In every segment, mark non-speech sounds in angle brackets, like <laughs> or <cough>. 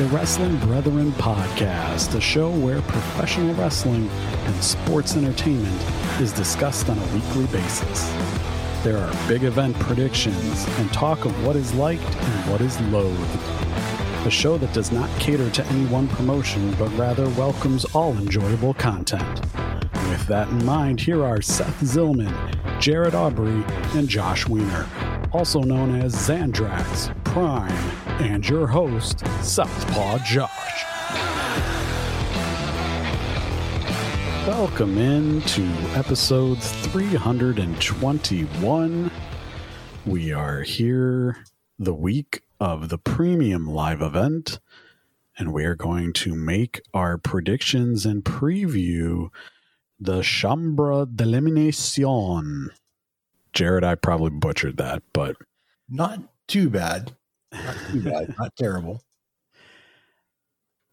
The Wrestling Brethren podcast, a show where professional wrestling and sports entertainment is discussed on a weekly basis. There are big event predictions and talk of what is liked and what is loathed. A show that does not cater to any one promotion, but rather welcomes all enjoyable content. With that in mind, here are Seth Zillman, Jared Aubrey, and Josh Weiner, also known as Zandrax, Prime, and your host, Southpaw Josh. Welcome in to episode 321. We are here the week of the premium live event, and we are going to make our predictions and preview the Chambre d'Elimination. Jared, I probably butchered that, but Not too bad. Not too bad. Not terrible.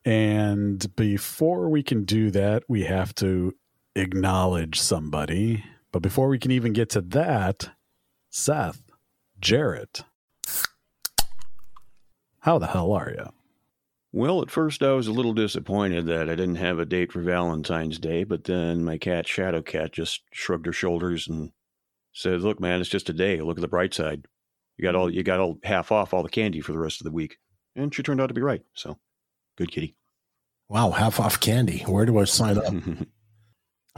And before we can do that, we have to acknowledge somebody. But before we can even get to that, Seth, Jared, how the hell are you? Well, at first I was a little disappointed that I didn't have a date for Valentine's Day, but then my cat, Shadow Cat, just shrugged her shoulders and said, "Look, man, it's just a day. Look at the bright side. You got all you got all half off all the candy for the rest of the week." And she turned out to be right. So, good kitty. Wow, half off candy. Where do I sign up? <laughs>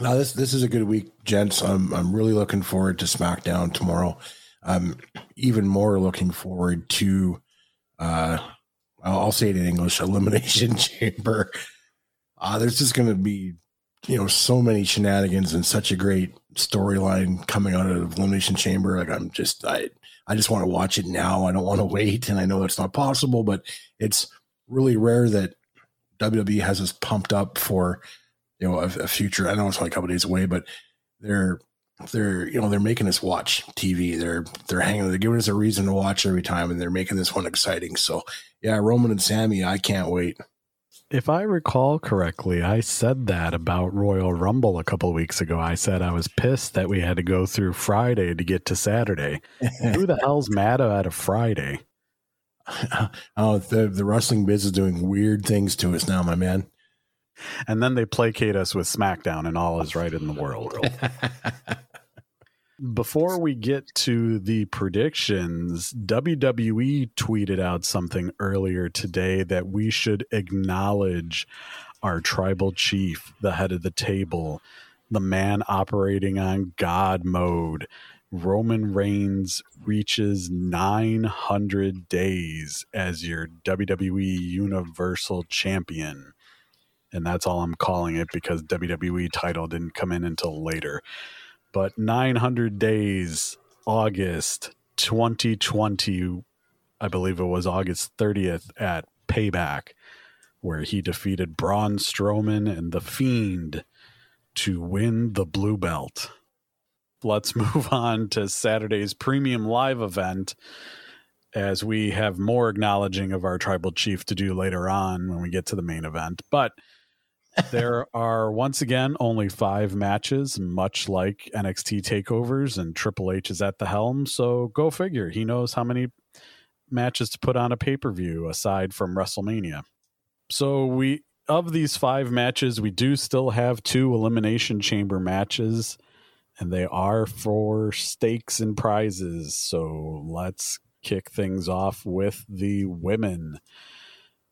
Now this this is a good week, gents. I'm I'm really looking forward to SmackDown tomorrow. I'm even more looking forward to uh I'll, I'll say it in English, <laughs> Elimination Chamber. Uh there's just gonna be you know so many shenanigans and such a great storyline coming out of Elimination Chamber. Like I'm just I I just want to watch it now. I don't want to <laughs> wait, and I know it's not possible, but it's really rare that WWE has us pumped up for you know a, a future. I know it's only a couple days away, but they're they're you know they're making us watch TV. They're they're hanging. They're giving us a reason to watch every time, and they're making this one exciting. So yeah, Roman and Sami, I can't wait. If I recall correctly, I said that about Royal Rumble a couple weeks ago. I said I was pissed that we had to go through Friday to get to Saturday. <laughs> Who the hell's mad at a Friday? <laughs> oh, the the wrestling biz is doing weird things to us now, my man. And then they placate us with SmackDown, and all is right in the world. <laughs> Before we get to the predictions, WWE tweeted out something earlier today that we should acknowledge our tribal chief, the head of the table, the man operating on God mode. Roman Reigns reaches 900 days as your WWE Universal Champion. And that's all I'm calling it because WWE title didn't come in until later but 900 days august 2020 i believe it was august 30th at payback where he defeated braun strowman and the fiend to win the blue belt. Let's <laughs> move on to saturday's premium live event as we have more acknowledging of our tribal chief to do later on when we get to the main event. But there are once again only five matches, much like NXT takeovers, and Triple H is at the helm. So go figure. He knows how many matches to put on a pay per view aside from WrestleMania. So we of these five matches, we do still have two elimination chamber matches, and they are for stakes and prizes. So let's kick things off with the women.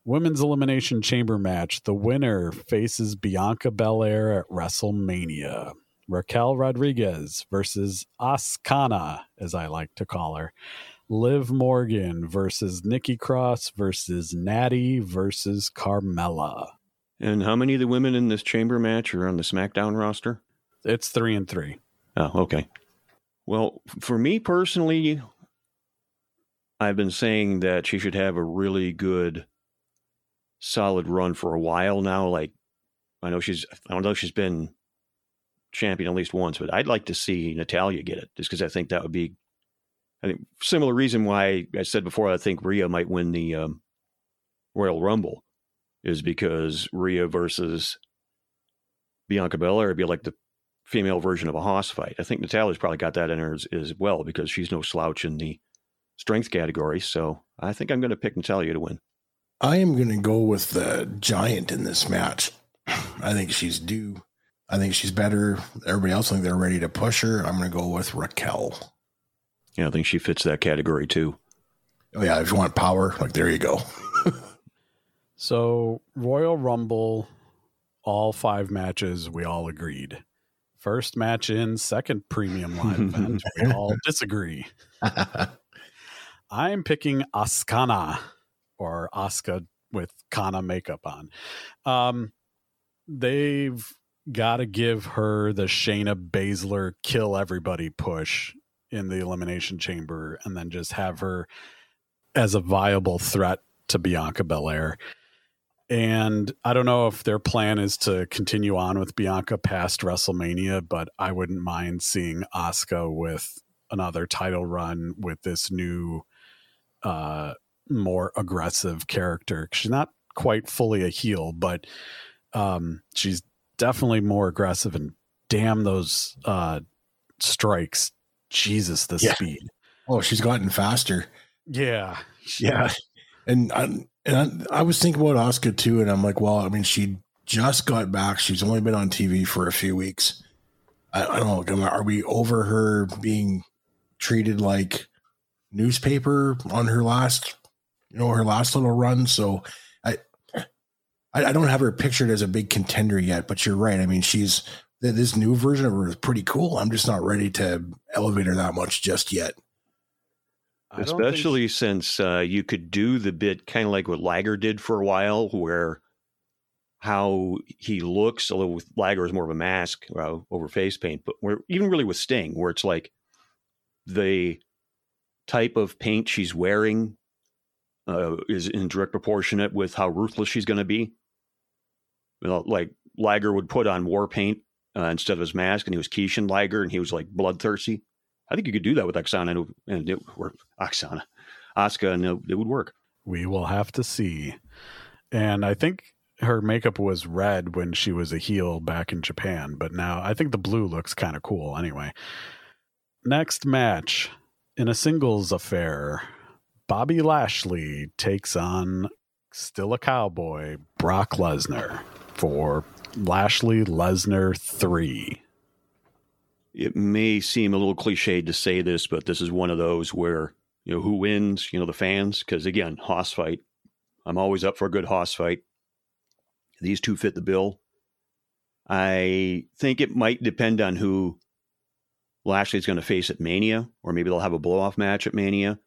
Women's Elimination Chamber match. The winner faces Bianca Belair at WrestleMania. Raquel Rodriguez versus Ascana, as I like to call her. Liv Morgan versus Nikki Cross versus Natty versus Carmella. And how many of the women in this chamber match are on the SmackDown roster? It's three and three. Oh, okay. Well, for me personally, I've been saying that she should have a really good solid run for a while now. Like I know she's I don't know if she's been champion at least once, but I'd like to see Natalya get it just because I think that would be I think similar reason why I said before I think Rhea might win the um, Royal Rumble is because Rhea versus Bianca Belair would be like the female version of a hoss fight. I think Natalya's probably got that in her as, as well because she's no slouch in the strength category. So I think I'm going to pick Natalya to win. I am going to go with the giant in this match. I think she's due. I think she's better. Everybody else I think they're ready to push her. I'm going to go with Raquel. Yeah, I think she fits that category too. Oh yeah, if you want power, like there you go. <laughs> so Royal Rumble, all five matches, we all agreed. First match in, second premium live <laughs> event, we all disagree. <laughs> I'm picking Askana or Asuka with Kana makeup on. Um, they've got to give her the Shayna Baszler kill everybody push in the elimination chamber and then just have her as a viable threat to Bianca Belair. And I don't know if their plan is to continue on with Bianca past WrestleMania, but I wouldn't mind seeing Asuka with another title run with this new uh more aggressive character. She's not quite fully a heel, but um she's definitely more aggressive and damn those uh strikes. Jesus, the yeah. speed. Oh, she's gotten faster. Yeah. Yeah. And I, and I, I was thinking about Oscar too, and I'm like, well, I mean, she just got back. She's only been on TV for a few weeks. I, I don't know. Are we over her being treated like newspaper on her last, you know, her last little run? So I, I don't have her pictured as a big contender yet, but you're right. I mean, she's this new version of her is pretty cool. I'm just not ready to elevate her that much just yet. Especially since uh, you could do the bit kind of like what Liger did for a while, where how he looks, although with Liger is more of a mask uh, over face paint, but where even really with Sting, where it's like the type of paint she's wearing uh, is in direct proportionate with how ruthless she's going to be. You know, like Liger would put on war paint uh, instead of his mask, and he was Kishin Liger, and he was like bloodthirsty. I think you could do that with Oksana and it worked. Oksana, Asuka, and it, it would work. We will have to see. And I think her makeup was red when she was a heel back in Japan, but now I think the blue looks kind of cool anyway. Next match in a singles affair, Bobby Lashley takes on still a cowboy, Brock Lesnar for Lashley Lesnar 3 it may seem a little cliched to say this, but this is one of those where, you know, who wins? You know, the fans. Because again, hoss fight. I'm always up for a good hoss fight. These two fit the bill. I think it might depend on who Lashley's going to face at Mania, or maybe they'll have a blow off match at Mania.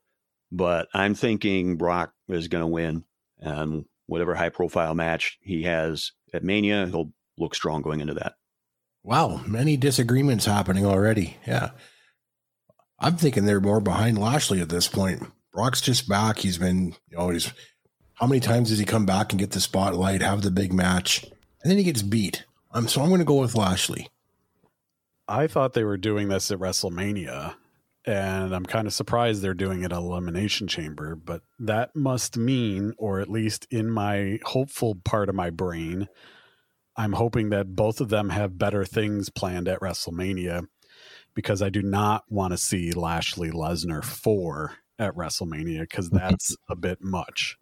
But I'm thinking Brock is going to win. And whatever high profile match he has at Mania, he'll look strong going into that. Wow, many disagreements happening already. Yeah. I'm thinking they're more behind Lashley at this point. Brock's just back. He's been, you know, he's how many times does he come back and get the spotlight, have the big match, and then he gets beat? I'm so I'm going to go with Lashley. I thought they were doing this at WrestleMania, and I'm kind of surprised they're doing it at Elimination Chamber. But that must mean, or at least in my hopeful part of my brain, I'm hoping that both of them have better things planned at WrestleMania because I do not want to see Lashley Lesnar 4 at WrestleMania because <laughs> that's a bit much.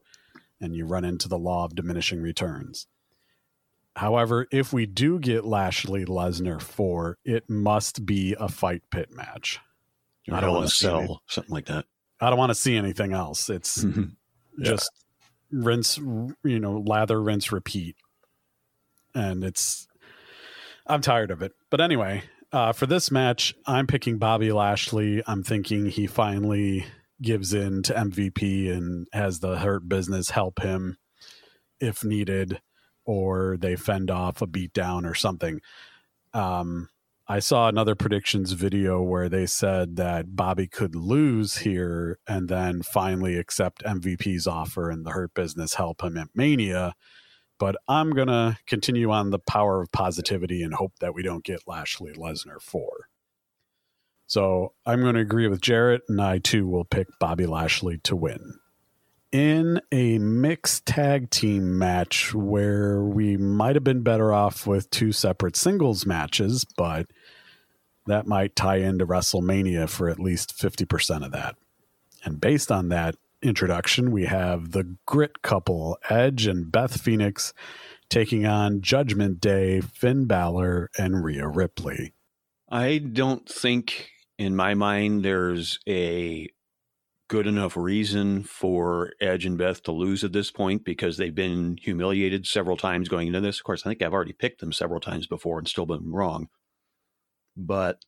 And you run into the law of diminishing returns. However, if we do get Lashley Lesnar 4, it must be a fight pit match. I don't want to sell something like that. I don't want to see anything else. It's <laughs> mm-hmm. just yeah. rinse, you know, lather, rinse, repeat and it's I'm tired of it. But anyway, uh, for this match, I'm picking Bobby Lashley. I'm thinking he finally gives in to MVP and has the Hurt Business help him if needed, or they fend off a beatdown or something. Um, I saw another predictions video where they said that Bobby could lose here and then finally accept MVP's offer and the Hurt Business help him at Mania but I'm going to continue on the power of positivity and hope that we don't get Lashley Lesnar 4. So I'm going to agree with Jared, and I too will pick Bobby Lashley to win. In a mixed tag team match where we might have been better off with two separate singles matches, but that might tie into WrestleMania for at least 50% of that. And based on that, introduction, we have the grit couple, Edge and Beth Phoenix, taking on Judgment Day, Finn Balor, and Rhea Ripley. I don't think, in my mind, there's a good enough reason for Edge and Beth to lose at this point because they've been humiliated several times going into this. Of course, I think I've already picked them several times before and still been wrong. But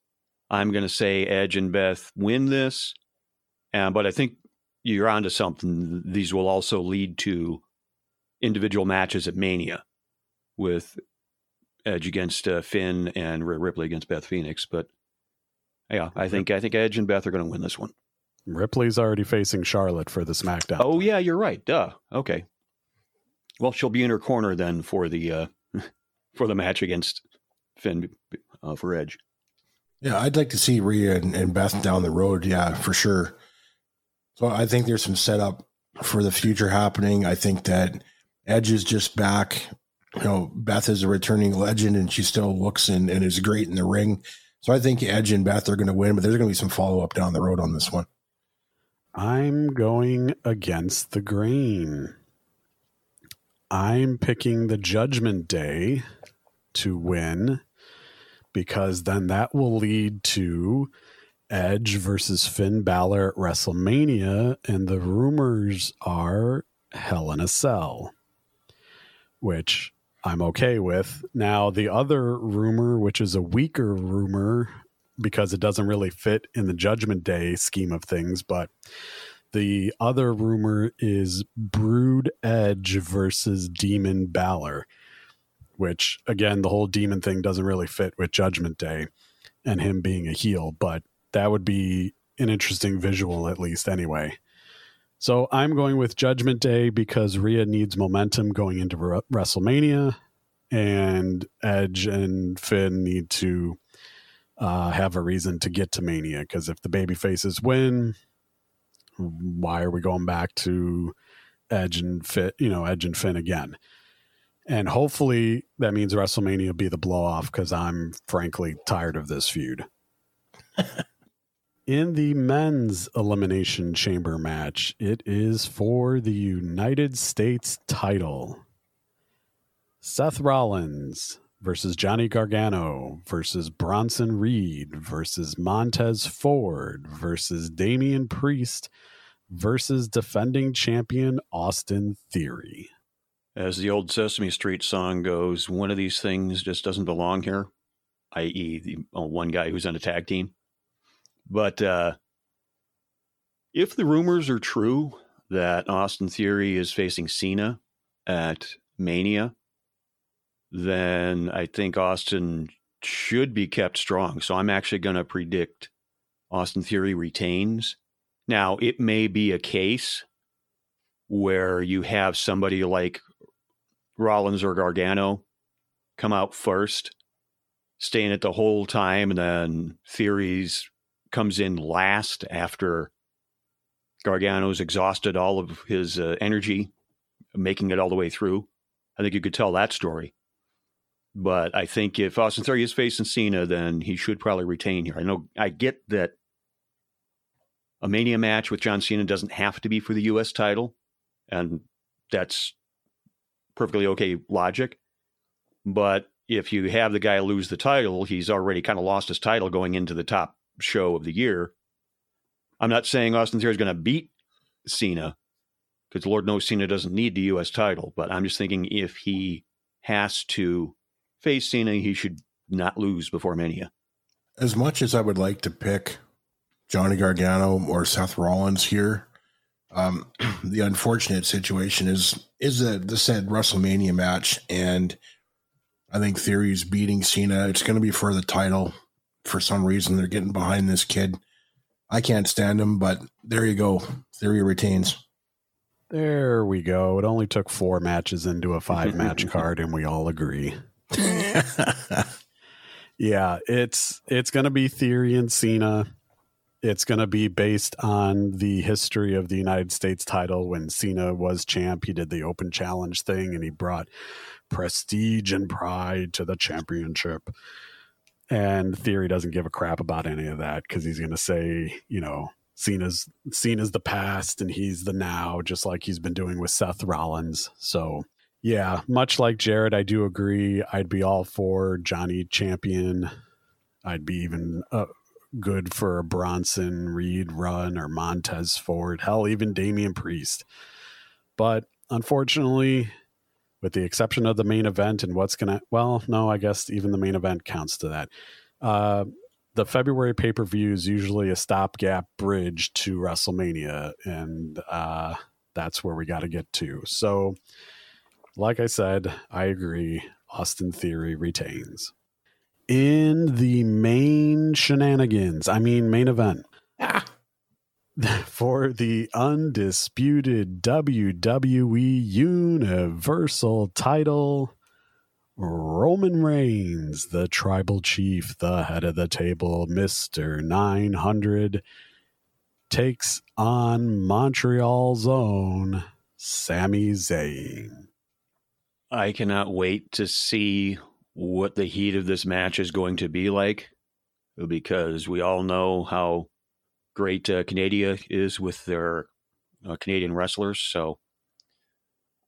I'm going to say Edge and Beth win this. Uh, but I think you're onto something. These will also lead to individual matches at Mania with Edge against uh, Finn and Ripley against Beth Phoenix. But yeah, I think I think Edge and Beth are going to win this one. Ripley's already facing Charlotte for the SmackDown. Oh yeah, you're right. Duh. Okay. Well, she'll be in her corner then for the uh, <laughs> for the match against Finn uh, for Edge. Yeah, I'd like to see Rhea and, and Beth down the road. Yeah, for sure. So I think there's some setup for the future happening. I think that Edge is just back. You know, Beth is a returning legend and she still looks and, and is great in the ring. So I think Edge and Beth are going to win, but there's going to be some follow up down the road on this one. I'm going against the grain. I'm picking the Judgment Day to win because then that will lead to Edge versus Finn Balor at WrestleMania, and the rumors are Hell in a Cell, which I'm okay with. Now, the other rumor, which is a weaker rumor because it doesn't really fit in the Judgment Day scheme of things, but the other rumor is Brood Edge versus Demon Balor which again, the whole demon thing doesn't really fit with Judgment Day and him being a heel, but that would be an interesting visual at least anyway. So I'm going with Judgment Day because Rhea needs momentum going into WrestleMania, and Edge and Finn need to uh, have a reason to get to Mania. Because if the baby faces win, why are we going back to Edge and Fit? You know, Edge and Finn again? And hopefully that means WrestleMania will be the blow off because I'm frankly tired of this feud. <laughs> In the men's elimination chamber match, it is for the United States title. Seth Rollins versus Johnny Gargano versus Bronson Reed versus Montez Ford versus Damian Priest versus defending champion Austin Theory as the old Sesame Street song goes, one of these things just doesn't belong here, i.e., the uh, one guy who's on a tag team. But uh, if the rumors are true that Austin Theory is facing Cena at Mania, then I think Austin should be kept strong. So I'm actually going to predict Austin Theory retains. Now, it may be a case where you have somebody like Rollins or Gargano come out first, staying it the whole time, and then Theories comes in last after Gargano's exhausted all of his uh, energy, making it all the way through. I think you could tell that story. But I think if Austin Theory is facing Cena, then he should probably retain here. I know I get that a Mania match with John Cena doesn't have to be for the U.S. title, and that's perfectly okay logic. But if you have the guy lose the title, he's already kind of lost his title going into the top show of the year. I'm not saying Austin Theory is going to beat Cena because Lord knows Cena doesn't need the U.S. title. But I'm just thinking if he has to face Cena, he should not lose before Mania. As much as I would like to pick Johnny Gargano or Seth Rollins here, um, <clears throat> the unfortunate situation is is the the said WrestleMania match, and I think Theory's beating Cena. It's going to be for the title. For some reason, they're getting behind this kid. I can't stand him, but there you go. Theory retains. There we go. It only took four matches into a five match <laughs> card, and we all agree. <laughs> <laughs> yeah, it's it's going to be Theory and Cena it's going to be based on the history of the United States title. When Cena was champ, he did the open challenge thing and he brought prestige and pride to the championship. And Theory doesn't give a crap about any of that because he's going to say, you know, Cena's seen as the past and he's the now, just like he's been doing with Seth Rollins. So yeah, much like Jared, I do agree. I'd be all for Johnny Champion. I'd be even uh, good for a Bronson Reed run or Montez Ford, hell, even Damian Priest. But unfortunately, with the exception of the main event and what's going to, well, no, I guess even the main event counts to that. Uh, the February pay per view is usually a stopgap bridge to WrestleMania, and uh, that's where we got to get to. So, like I said, I agree. Austin Theory retains. In the main shenanigans, I mean, main event. Ah. <laughs> For the undisputed WWE Universal title, Roman Reigns, the tribal chief, the head of the table, Mr. 900, takes on Montreal's own Sami Zayn. I cannot wait to see what the heat of this match is going to be like because we all know how great uh, Canada is with their uh, Canadian wrestlers. So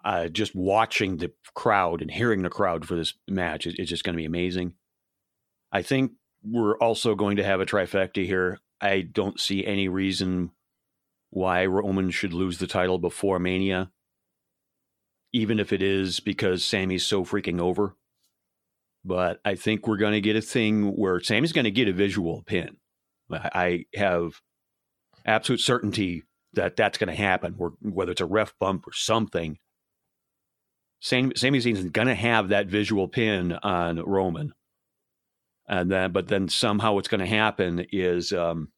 uh, just watching the crowd and hearing the crowd for this match is, is just going to be amazing. I think we're also going to have a trifecta here. I don't see any reason why Roman should lose the title before Mania even if it is because Sami's so freaking over. But I think we're going to get a thing where Sami's going to get a visual pin. I have absolute certainty that that's going to happen, whether it's a ref bump or something. Sami, Sami Zayn's going to have that visual pin on Roman, and then but then somehow what's going to happen is um,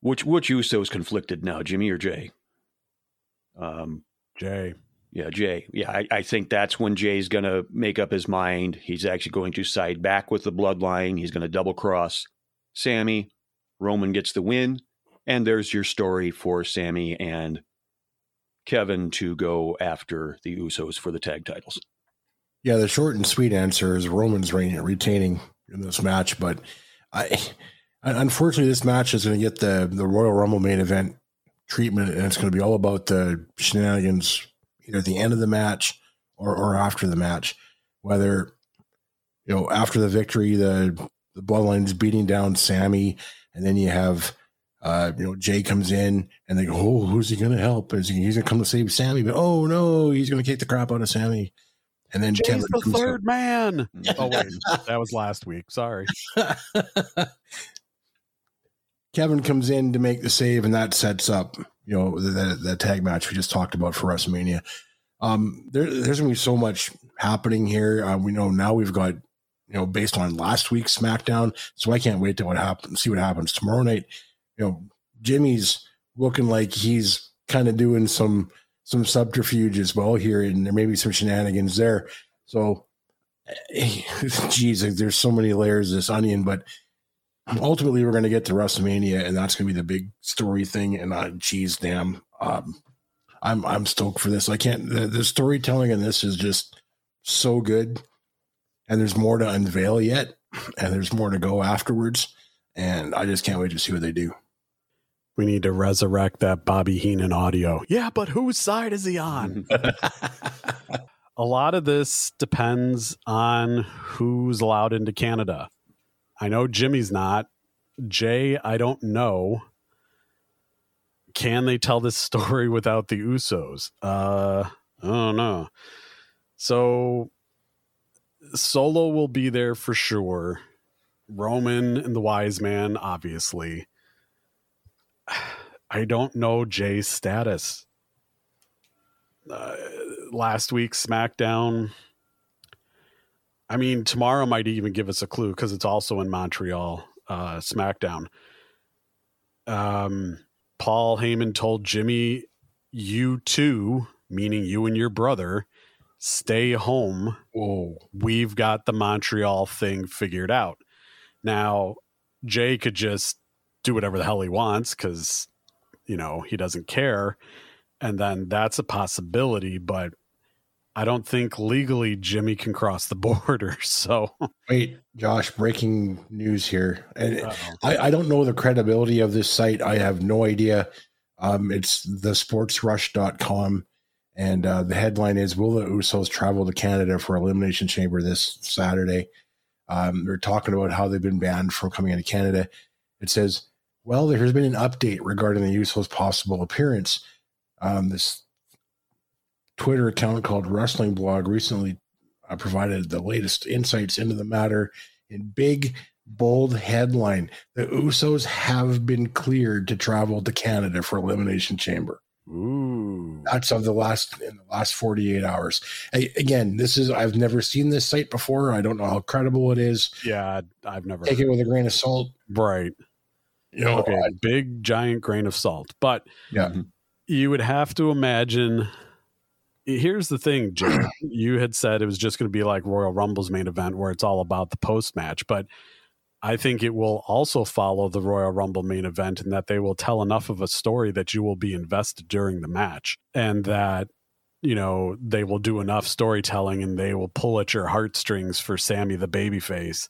which which Uso is conflicted now, Jimmy or Jey? Um, Jey. Yeah, Jey. Yeah, I, I think that's when Jey's going to make up his mind. He's actually going to side back with the bloodline. He's going to double cross Sami. Roman gets the win. And there's your story for Sami and Kevin to go after the Usos for the tag titles. Yeah, the short and sweet answer is Roman's retaining in this match, but I unfortunately this match is going to get the the Royal Rumble main event treatment, and it's going to be all about the shenanigans either at the end of the match or, or after the match. Whether you know after the victory, the the bloodline is beating down Sami. and then you have uh, you know Jey comes in and they go, "Oh, who's he going to help? Is he, he's going to come to save Sami, But oh no, he's going to kick the crap out of Sami. And then Jey's Kevin the third man. oh wait, that was last week. Sorry. <laughs> Kevin comes in to make the save, and that sets up you know the, the tag match we just talked about for WrestleMania. Um, there, there's gonna be so much happening here. Uh, we know now we've got you know based on last week's SmackDown, so I can't wait to what happens. See what happens tomorrow night. You know, Jimmy's looking like he's kind of doing some some subterfuge as well here, and there may be some shenanigans there. So, <laughs> geez, there's so many layers of this onion, but ultimately we're going to get to WrestleMania, and that's going to be the big story thing. And uh, geez, damn, um, I'm I'm stoked for this. I can't. The, the storytelling in this is just so good, and there's more to unveil yet, and there's more to go afterwards, and I just can't wait to see what they do. We need to resurrect that Bobby Heenan audio. Yeah, but whose side is he on? <laughs> a lot of this depends on who's allowed into Canada. I know Jimmy's not. Jey, I don't know. Can they tell this <laughs> story without the Usos? Uh, I don't know. So Solo will be there for sure. Roman and the Wise Man, obviously. <sighs> I don't know Jey's status. Uh, last week's SmackDown, I mean, tomorrow might even give us a clue because it's also in Montreal, uh, SmackDown. Um, Paul Heyman told Jimmy, "You too, meaning you and your brother, stay home. Whoa. We've got the Montreal thing figured out." Now, Jey could just do whatever the hell he wants because you know he doesn't care, and then that's a possibility. But I don't think legally Jimmy can cross the <laughs> border. So wait, Josh, breaking news here. And I, I, don't know the credibility of this site. I have no idea. Um, it's thesportsrush.com. And uh, the headline is Will the Usos travel to Canada for Elimination Chamber this Saturday? Um, they're talking about how they've been banned from coming into Canada. It says, Well, there has been an update regarding the Usos' possible appearance. Um, this Twitter account called Wrestling Blog recently uh, provided the latest insights into the matter in big, bold headline. The Usos have been cleared to travel to Canada for Elimination Chamber. Ooh. That's of the last in the last 48 hours. I, again, this is I've never seen this site before. I don't know how credible it is. Yeah, I've never take it with a grain of salt. Right. You know, okay, I, big giant grain of salt. But yeah, you would have to imagine here's the thing, Jim. <clears throat> you had said it was just going to be like Royal Rumble's main event where it's all about the post match, but I think it will also follow the Royal Rumble main event in that they will tell enough of a story that you will be invested during the match and that you know they will do enough storytelling and they will pull at your heartstrings for Sami the babyface.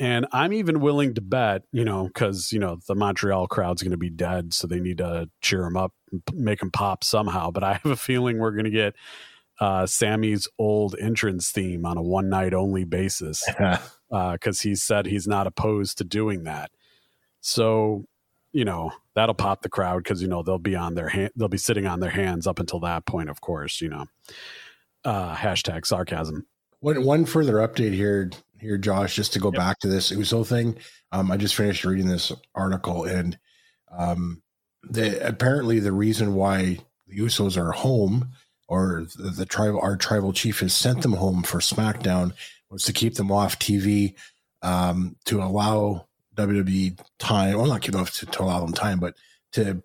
And I'm even willing to bet, you know, because you know the Montreal crowd's going to be dead, so they need to cheer him up, make him pop somehow. But I have a feeling we're going to get uh, Sami's old entrance theme on a one night only basis because <laughs> uh, he said he's not opposed to doing that. So, you know, that'll pop the crowd because you know they'll be on their hand, they'll be sitting on their hands up until that point, of course. You know, uh, hashtag sarcasm. One one further update here, here, Josh, just to go yep. back to this Uso thing. Um, I just finished reading this article, and um, the apparently the reason why the Usos are home or the, the tribal our tribal chief has sent them home for SmackDown was to keep them off TV um, to allow WWE time. Well, not keep off to, to allow them time, but to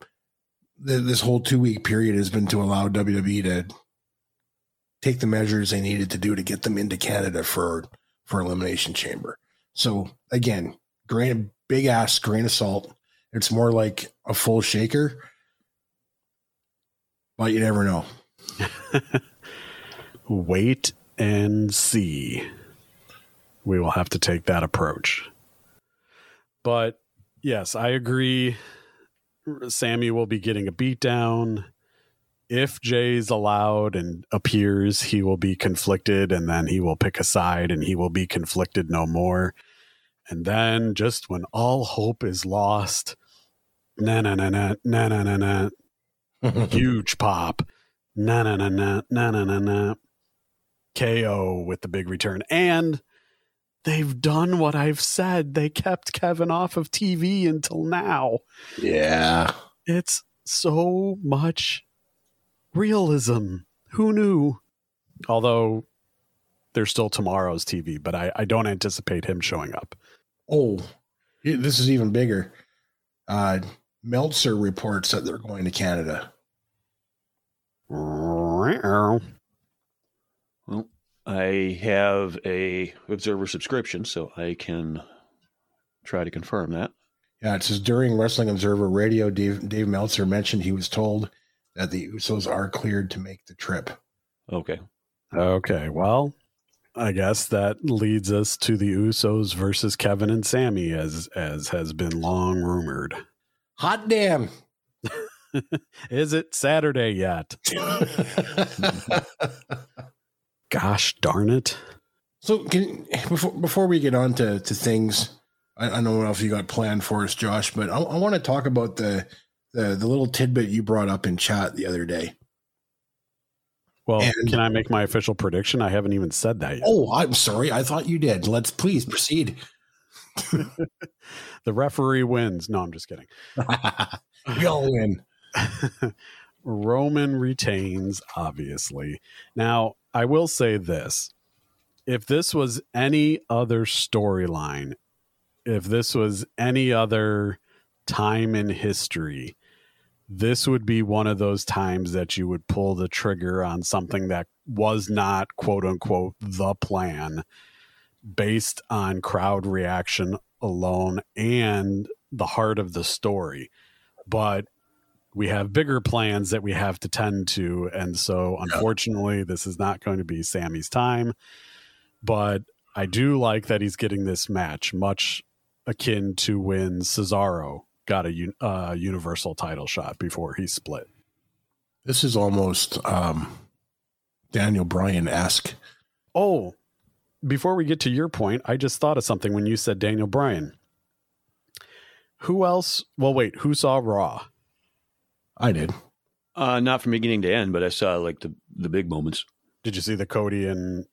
the, this whole two week period has been to allow WWE to take the measures they needed to do to get them into Canada for for Elimination Chamber. So again, grain big ass grain of salt. It's more like a full shaker, but you never know. <laughs> Wait and see. We will have to take that approach. But yes, I agree. Sami will be getting a beatdown. If Jey's allowed and appears, he will be conflicted and then he will pick a side and he will be conflicted no more. And then just when all hope is lost, na na na na na na na na, huge pop na na na na na na na na KO with the big return. And they've done what I've said. They kept Kevin off of TV until now. Yeah. It's so much realism. Who knew? Although there's still tomorrow's TV, but I, I don't anticipate him showing up. Oh, this is even bigger. Uh, Meltzer reports that they're going to Canada. Well, I have a Observer subscription, so I can try to confirm that. Yeah, it says during Wrestling Observer Radio, Dave, Dave Meltzer mentioned he was told that the Usos are cleared to make the trip. Okay. Okay. Well, I guess that leads us to the Usos versus Kevin and Sami, as as has been long rumored. Hot damn! <laughs> Is it Saturday yet? <laughs> Gosh darn it. So can, before before we get on to, to things, I, I don't know if you got planned for us, Josh, but I, I want to talk about the, the the little tidbit you brought up in chat the other day. Well, and, can I make my official prediction? I haven't even said that yet. Oh, I'm sorry. I thought you did. Let's please proceed. <laughs> the referee wins. No, I'm just kidding. we all win. <laughs> Roman retains, obviously. Now, I will say this if this was any other storyline, if this was any other time in history, this would be one of those times that you would pull the trigger on something that was not, quote unquote, the plan based on crowd reaction alone and the heart of the story. But we have bigger plans that we have to tend to. And so, unfortunately, this is not going to be Sami's time. But I do like that he's getting this match, much akin to when Cesaro got a uh, universal title shot before he split. This is almost um, Daniel Bryan esque. Oh, before we get to your point, I just thought of something when you said Daniel Bryan. Who else? Well, wait, who saw Raw? I did. Uh, not from beginning to end, but I saw like the the big moments. Did you see the Cody and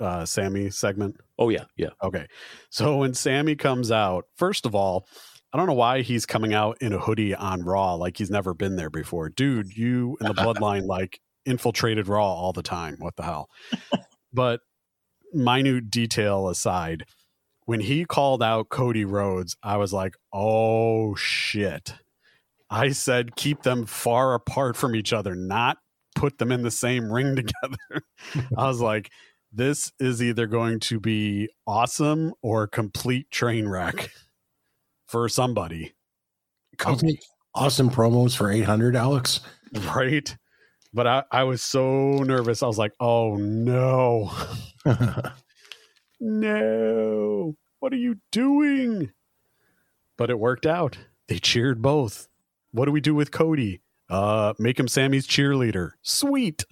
uh, Sami segment? Oh yeah, yeah. Okay, so when Sami comes out, first of all, I don't know why he's coming out in a hoodie on Raw like he's never been there before, dude. You and the <laughs> Bloodline like infiltrated Raw all the time. What the hell? but minute detail aside, when he called out Cody Rhodes, I was like, oh shit. I said keep them far apart from each other, not put them in the same ring <laughs> together. I was like, this is either going to be awesome or complete train wreck for somebody. Awesome promos for 800, Alex. <laughs> Right. But I, I was so nervous. I was like, oh no. <laughs> no. What are you doing? But it worked out. They cheered both. What do we do with Cody? Uh, make him Sami's cheerleader. Sweet.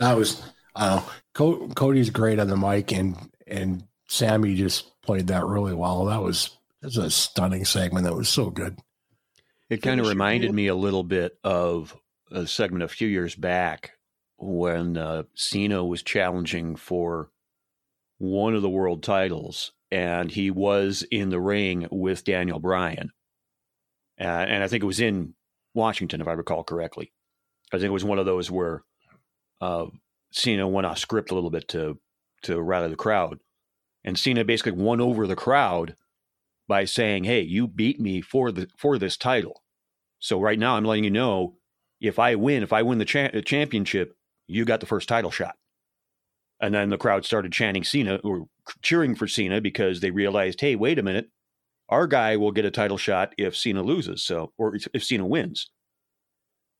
That was, I don't know. Cody's great on the mic, and and Sami just played that really well. That was that was a stunning segment. That was so good. It kind of reminded me a little bit of a segment a few years back when uh, Cena was challenging for one of the world titles, and he was in the ring with Daniel Bryan. Uh, and I think it was in Washington, if I recall correctly. I think it was one of those where uh, Cena went off script a little bit to to rally the crowd, and Cena basically won over the crowd by saying, "Hey, you beat me for the for this title. So right now, I'm letting you know if I win, if I win the cha- championship, you got the first title shot." And then the crowd started chanting Cena or cheering for Cena because they realized, "Hey, wait a minute, our guy will get a title shot if Cena loses, so or if Cena wins."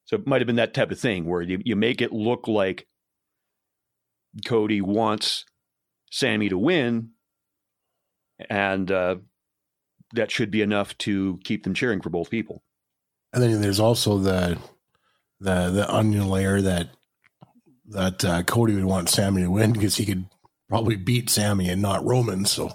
So it might have been that type of thing where you, you make it look like Cody wants Sami to win, and uh, that should be enough to keep them cheering for both people. And then there's also the the the onion layer that that uh, Cody would want Sami to win because he could probably beat Sami and not Roman. So,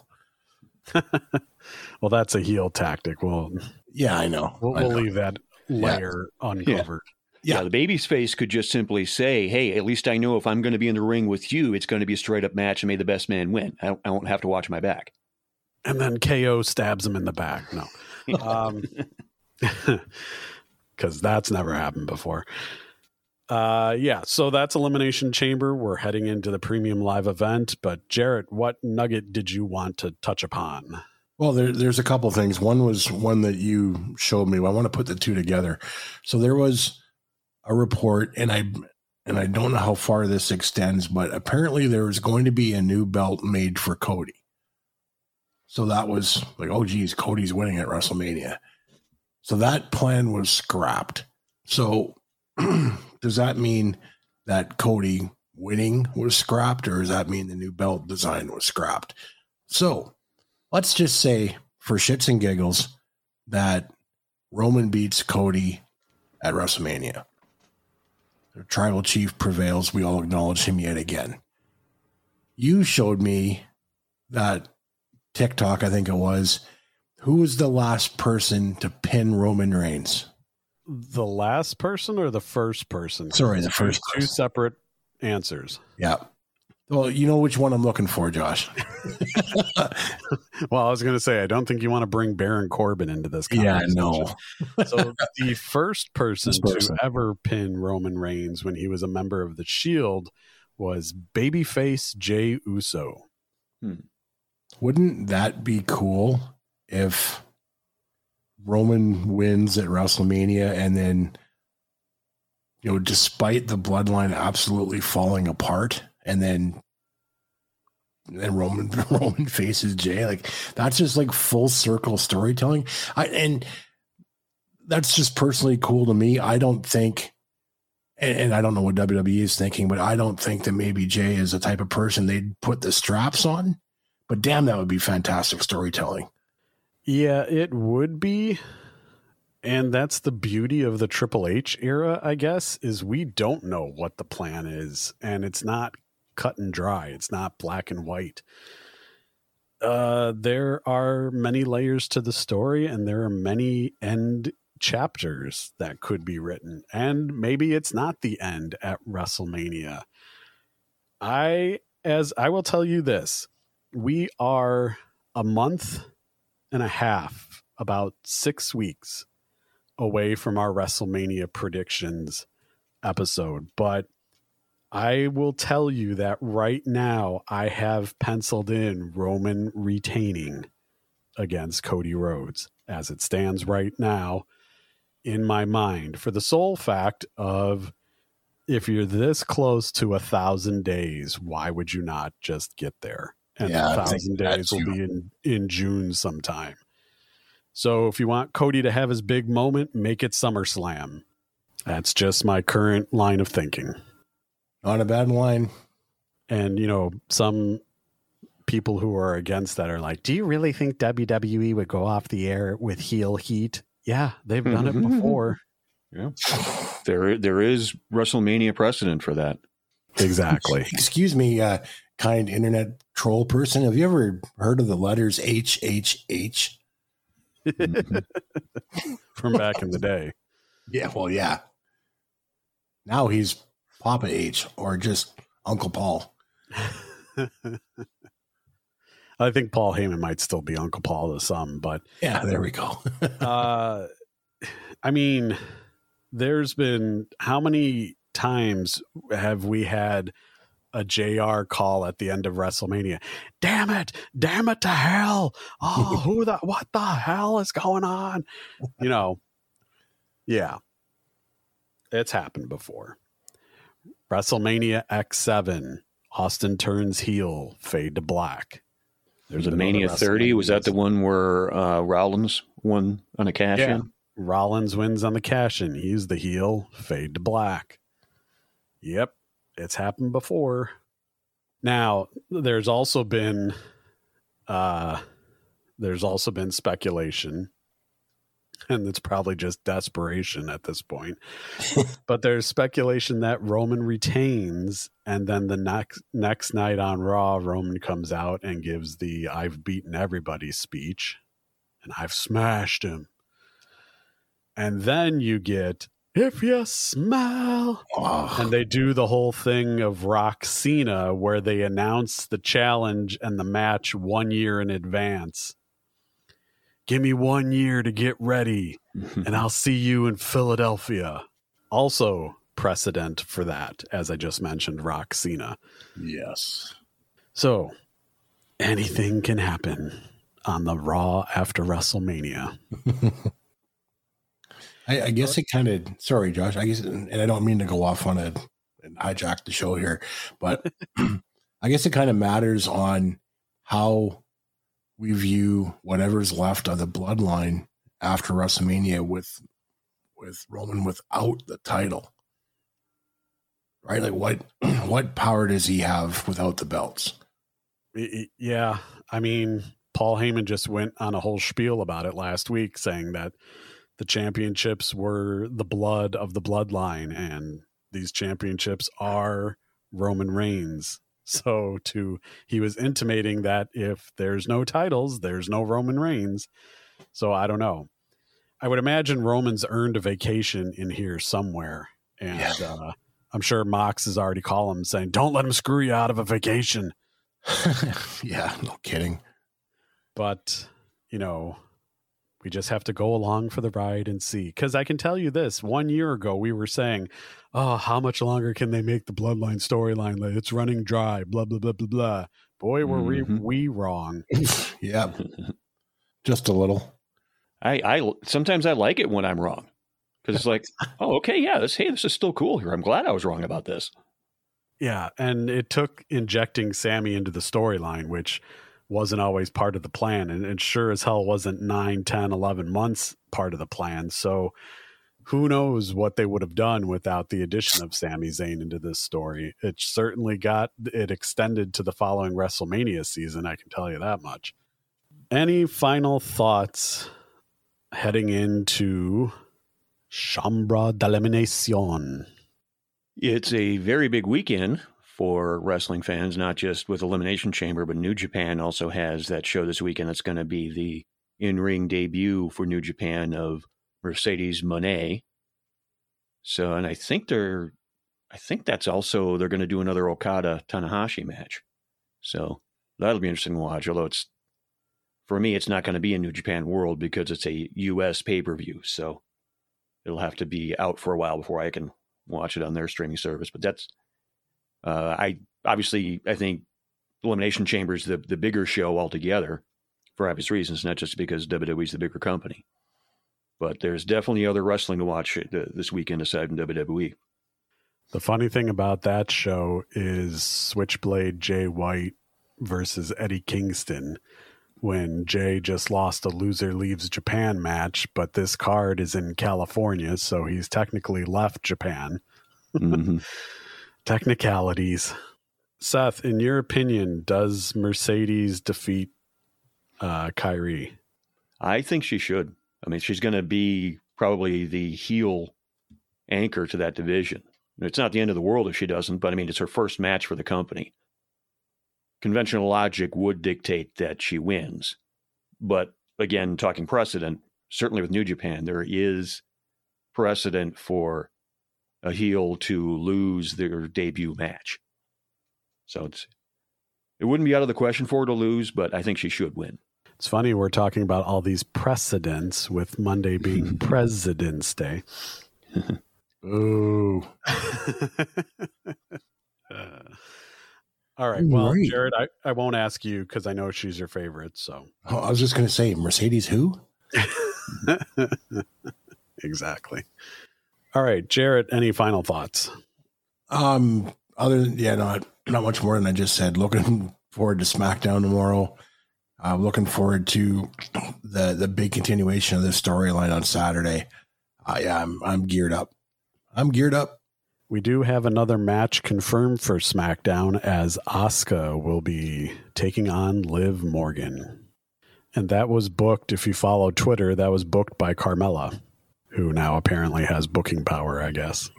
<laughs> well, that's a heel tactic. Well, yeah, I know. We'll, I we'll know. leave that layer yeah. uncovered. Yeah. yeah, the baby's face could just simply say, "Hey, at least I know if I'm going to be in the ring with you, it's going to be a straight up match, and may the best man win. I, I won't have to watch my back." And then KO stabs him in the back. No, because um, <laughs> that's never happened before. Uh, yeah, so that's Elimination Chamber. We're heading into the premium live event. But Jared, what nugget did you want to touch upon? Well, there, there's a couple things. One was one that you showed me. I want to put the two together. So there was a report, and I and I don't know how far this extends, but apparently there was going to be a new belt made for Cody. So that was like, oh geez, Cody's winning at WrestleMania. So that plan was scrapped. So <clears throat> does that mean that Cody winning was scrapped, or does that mean the new belt design was scrapped? So let's just say, for shits and giggles, that Roman beats Cody at WrestleMania. The tribal chief prevails. We all acknowledge him yet again. You showed me that TikTok, I think it was. Who was the last person to pin Roman Reigns? The last person or the first person? Sorry, the first. Two separate answers. Yeah. Well, you know which one I'm looking for, Josh. <laughs> <laughs> well, I was going to say, I don't think you want to bring Baron Corbin into this. Yeah, no. so the first person, person, to ever pin Roman Reigns when he was a member of the Shield was babyface Jey Uso. Hmm. Wouldn't that be cool if Roman wins at WrestleMania and then, you know, despite the bloodline absolutely falling apart, and then and Roman <laughs> Roman faces Jey. Like that's just like full circle storytelling. I, and that's just personally cool to me. I don't think, and, and I don't know what WWE is thinking, but I don't think that maybe Jey is the type of person they'd put the straps on. But damn, that would be fantastic storytelling. Yeah, it would be. And that's the beauty of the Triple H era, I guess, is we don't know what the plan is. And it's not cut and dry. It's not black and white. Uh, there are many layers to the story, and there are many end chapters that could be written. And maybe it's not the end at WrestleMania. I, as I will tell you this, we are a month and a half, about six weeks away from our WrestleMania predictions episode. But I will tell you that right now I have penciled in Roman retaining against Cody Rhodes as it stands right now in my mind for the sole fact of if you're this close to a thousand days, why would you not just get there? And yeah, a thousand days will you. be in, in June sometime. So if you want Cody to have his big moment, make it SummerSlam. That's just my current line of thinking. Not a bad line. And, you know, some people who are against that are like, do you really think WWE would go off the air with heel heat? Yeah, they've done it mm-hmm. before. Yeah. There there is WrestleMania precedent for that. Exactly. Excuse me, uh, kind internet troll person. Have you ever heard of the letters H H H? <laughs> From back in the day. Yeah, well, yeah. Now he's Papa H or just Uncle Paul. <laughs> I think Paul Heyman might still be Uncle Paul to some, but yeah, there we go. <laughs> uh, I mean, there's been how many times have we had a JR call at the end of WrestleMania? Damn it! Damn it to hell! Oh, <laughs> who the what the hell is going on? You know, yeah, it's happened before. WrestleMania X7, Austin turns heel, fade to black. There's a Mania 30. Was that the one where uh, Rollins won on a cash yeah. in? Rollins wins on the cash in. He's the heel, fade to black. Yep, it's happened before. Now, there's also been uh there's also been speculation and it's probably just desperation at this point. <laughs> but there's speculation that Roman retains, and then the next next night on Raw, Roman comes out and gives the "I've beaten everybody" speech, and I've smashed him. And then you get if you smell, oh. and they do the whole thing of Rock Cena, where they announce the challenge and the match one year in advance Give me one year to get ready, <laughs> and I'll see you in Philadelphia. Also, precedent for that, as I just mentioned, Rock Cena. Yes. So, anything can happen on the Raw after WrestleMania. <laughs> I, I, guess it kind of. Sorry, Josh. I guess, and I don't mean to go off on a and hijack the show here, but <clears throat> I guess it kind of matters on how we view whatever's left of the bloodline after WrestleMania with with Roman without the title. Right? Like what <clears throat> what power does he have without the belts? Yeah. I mean, Paul Heyman just went on a whole spiel about it last week saying that the championships were the blood of the bloodline and these championships are Roman Reigns <laughs> so to he was intimating that if there's no titles, there's no Roman Reigns. So I don't know. I would imagine Roman's earned a vacation in here somewhere, and yeah. uh, I'm sure Mox has already called him saying, "Don't let him screw you out of a vacation." <laughs> yeah, no kidding. But you know, we just have to go along for the ride and see. Because I can tell you this: one year ago, we were saying, "Oh, how much longer can they make the Bloodline storyline? Like, it's running dry." Blah blah blah blah blah. Boy, were mm-hmm. we we wrong. <laughs> yeah, <laughs> just a little. I I sometimes I like it when I'm wrong because it's like, <laughs> oh, okay, yeah, this hey, this is still cool here. I'm glad I was wrong about this. Yeah, and it took injecting Sami into the storyline, which wasn't always part of the plan. And it sure as hell wasn't 9, 10, 11 months part of the plan. So who knows what they would have done without the addition of Sami Zayn into this story. It certainly got it extended to the following WrestleMania season, I can tell you that much. Any final thoughts heading into Chambre d'Elimination? It's a very big weekend for wrestling fans, not just with Elimination Chamber, but New Japan also has that show this weekend. That's going to be the in ring debut for New Japan of Mercedes Moné. So, and I think they're, I think that's also, they're going to do another Okada Tanahashi match. So that'll be interesting to watch, although it's, for me, it's not going to be a New Japan World because it's a US pay per view. So it'll have to be out for a while before I can watch it on their streaming service. But that's, uh, I obviously, I think Elimination Chamber is the, the bigger show altogether for obvious reasons, not just because WWE is the bigger company. But there's definitely other wrestling to watch uh, this weekend aside from WWE. The funny thing about that show is Switchblade Jay White versus Eddie Kingston when Jay just lost a loser leaves Japan match, but this card is in California, so he's technically left Japan. Mm-hmm. <laughs> Technicalities. Seth, in your opinion, does Mercedes defeat uh, Kairi? I think she should. I mean, she's going to be probably the heel anchor to that division. It's not the end of the world if she doesn't, but I mean, it's her first match for the company. Conventional logic would dictate that she wins. But again, talking precedent, certainly with New Japan, there is precedent for a heel to lose their debut match. So it's it wouldn't be out of the question for her to lose, but I think she should win. It's funny we're talking about all these precedents with Monday being <laughs> President's Day. Ooh. uh, all right. Well, right. Jared, I, I won't ask you because I know she's your favorite. So oh, I was just going to say Mercedes who? <laughs> exactly. All right, Jared, any final thoughts? Um, other than, yeah, not, not much more than I just said. Looking <laughs> forward to SmackDown tomorrow. I'm uh, looking forward to the the big continuation of this storyline on Saturday. Uh, yeah, I'm I'm geared up. I'm geared up. We do have another match confirmed for SmackDown as Asuka will be taking on Liv Morgan. And that was booked, if you follow Twitter, that was booked by Carmella, who now apparently has booking power, I guess.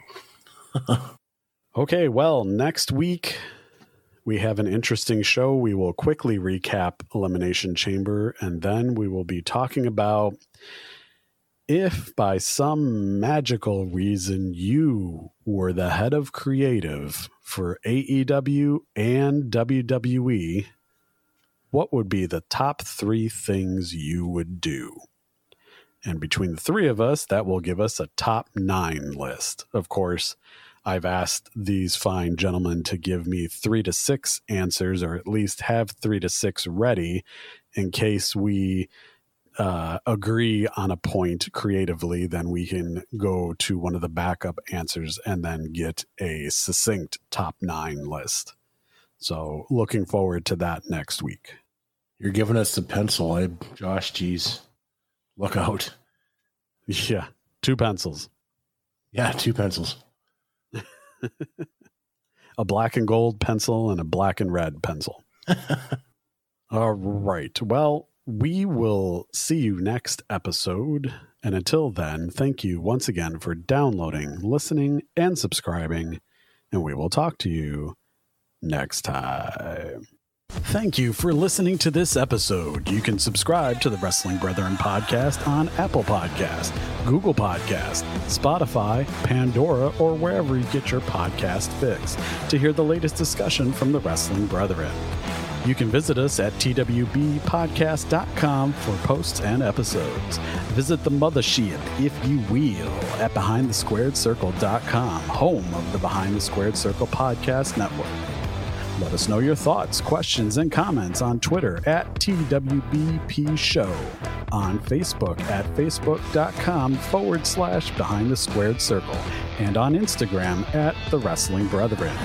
<laughs> okay, well, next week we have an interesting show. We will quickly recap Elimination Chamber, and then we will be talking about if by some magical reason you were the head of creative for AEW and WWE, what would be the top three things you would do? And between the three of us, that will give us a top nine list. Of course, I've asked these fine gentlemen to give me three to six answers, or at least have three to six ready in case we uh, agree on a point creatively. Then we can go to one of the backup answers and then get a succinct top nine list. So, looking forward to that next week. You're giving us the pencil, eh, Josh? Geez, look out. <laughs> Yeah, two pencils. Yeah, two pencils. <laughs> a black and gold pencil and a black and red pencil. <laughs> All right. Well, we will see you next episode. And until then, thank you once again for downloading, listening, and subscribing. And we will talk to you next time. Thank you for listening to this episode. You can subscribe to the Wrestling Brethren podcast on Apple Podcast, Google Podcast, Spotify, Pandora, or wherever you get your podcast fix to hear the latest discussion from the Wrestling Brethren. You can visit us at twbpodcast.com for posts and episodes. Visit the mothership, if you will, at behindthesquaredcircle.com, home of the Behind the Squared Circle podcast network. Let us know your thoughts, questions, and comments on Twitter at TWBP Show, on Facebook at facebook.com forward slash behind the squared circle, and on Instagram at the Wrestling Brethren.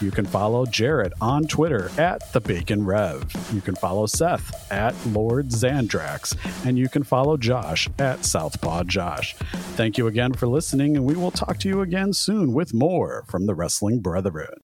You can follow Jared on Twitter at the Bacon Rev. You can follow Seth at Lord Zandrax, and you can follow Josh at Southpaw Josh. Thank you again for listening, and we will talk to you again soon with more from the Wrestling Brotherhood.